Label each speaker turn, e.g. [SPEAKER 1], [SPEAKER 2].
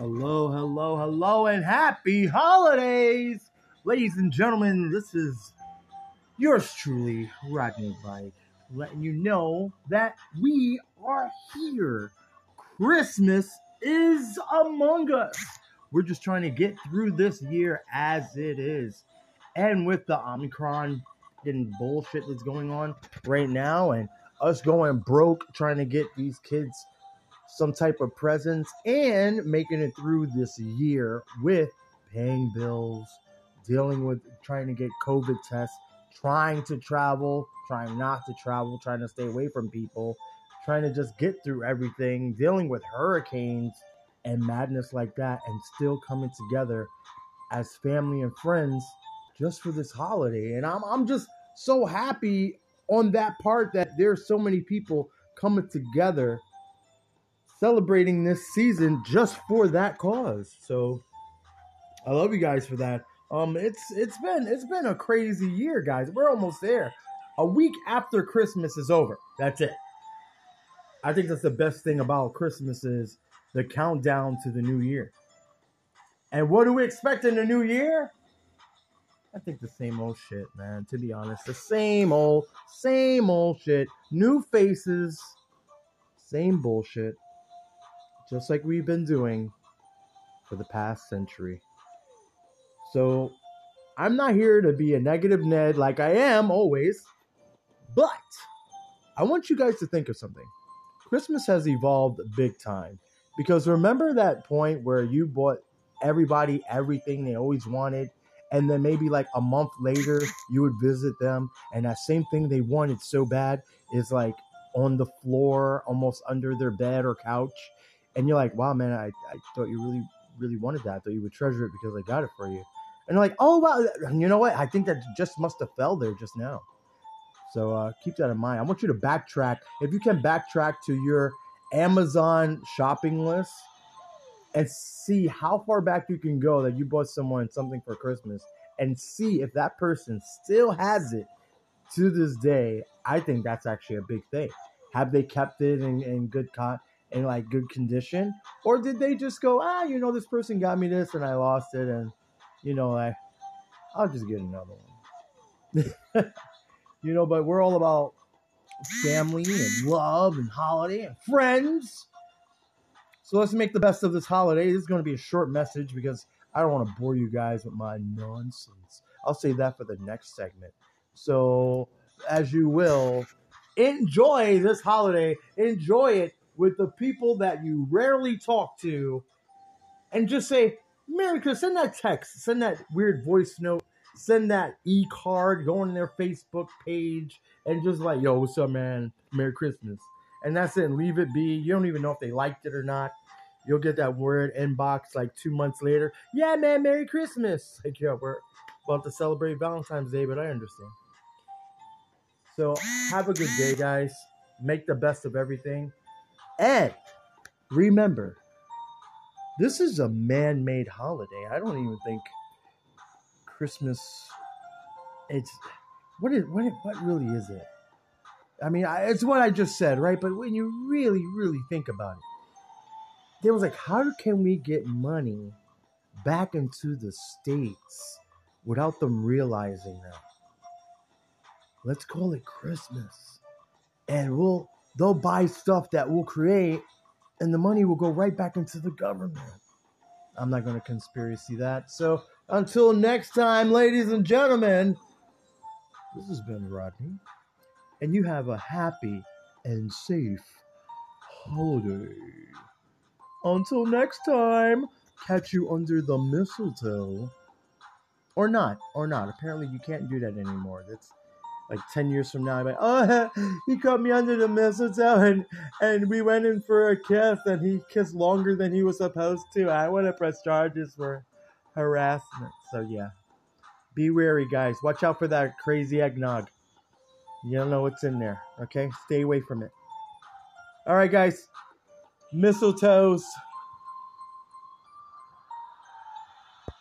[SPEAKER 1] Hello, hello, hello, and happy holidays! Ladies and gentlemen, this is yours truly, Rodney Bike, letting you know that we are here. Christmas is among us. We're just trying to get through this year as it is. And with the Omicron and bullshit that's going on right now, and us going broke trying to get these kids some type of presents and making it through this year with paying bills, dealing with trying to get COVID tests, trying to travel, trying not to travel, trying to stay away from people, trying to just get through everything, dealing with hurricanes and madness like that, and still coming together as family and friends just for this holiday. And I'm, I'm just so happy on that part that there's so many people coming together celebrating this season just for that cause. So I love you guys for that. Um, it's it's been it's been a crazy year, guys. We're almost there. A week after Christmas is over. That's it. I think that's the best thing about Christmas is the countdown to the new year. And what do we expect in the new year? I think the same old shit, man. To be honest, the same old, same old shit. New faces, same bullshit just like we've been doing for the past century. So I'm not here to be a negative Ned like I am always, but I want you guys to think of something. Christmas has evolved big time because remember that point where you bought everybody everything they always wanted and then maybe like a month later you would visit them and that same thing they wanted so bad is like on the floor almost under their bed or couch and you're like, wow, man, I, I thought you really, really wanted that. I thought you would treasure it because I got it for you. And you're like, oh, wow, And you know what? I think that just must have fell there just now. So uh, keep that in mind. I want you to backtrack. If you can backtrack to your Amazon shopping list and see how far back you can go that you bought someone something for Christmas and see if that person still has it to this day, I think that's actually a big thing. Have they kept it in, in good con- in like good condition, or did they just go, ah, you know, this person got me this and I lost it, and you know, I, I'll just get another one. you know, but we're all about family and love and holiday and friends. So let's make the best of this holiday. This is going to be a short message because I don't want to bore you guys with my nonsense. I'll save that for the next segment. So, as you will, enjoy this holiday. Enjoy it with the people that you rarely talk to and just say, Merry Christmas, send that text, send that weird voice note, send that e card, go on their Facebook page, and just like, yo, what's up, man? Merry Christmas. And that's it, leave it be. You don't even know if they liked it or not. You'll get that word inbox like two months later. Yeah, man, Merry Christmas. Like, yo, we're about to celebrate Valentine's Day, but I understand. So, have a good day, guys. Make the best of everything. And remember, this is a man made holiday. I don't even think Christmas. It's what is what what really is it? I mean, I, it's what I just said, right? But when you really, really think about it, there was like, how can we get money back into the states without them realizing that? Let's call it Christmas, and we'll they'll buy stuff that we'll create and the money will go right back into the government. I'm not going to conspiracy that. So until next time, ladies and gentlemen, this has been Rodney, and you have a happy and safe holiday. Until next time, catch you under the mistletoe. Or not, or not. Apparently, you can't do that anymore. That's like 10 years from now, I'm like, oh, he caught me under the mistletoe and, and we went in for a kiss and he kissed longer than he was supposed to. I want to press charges for harassment. So, yeah. Be wary, guys. Watch out for that crazy eggnog. You don't know what's in there, okay? Stay away from it. All right, guys. Mistletoes.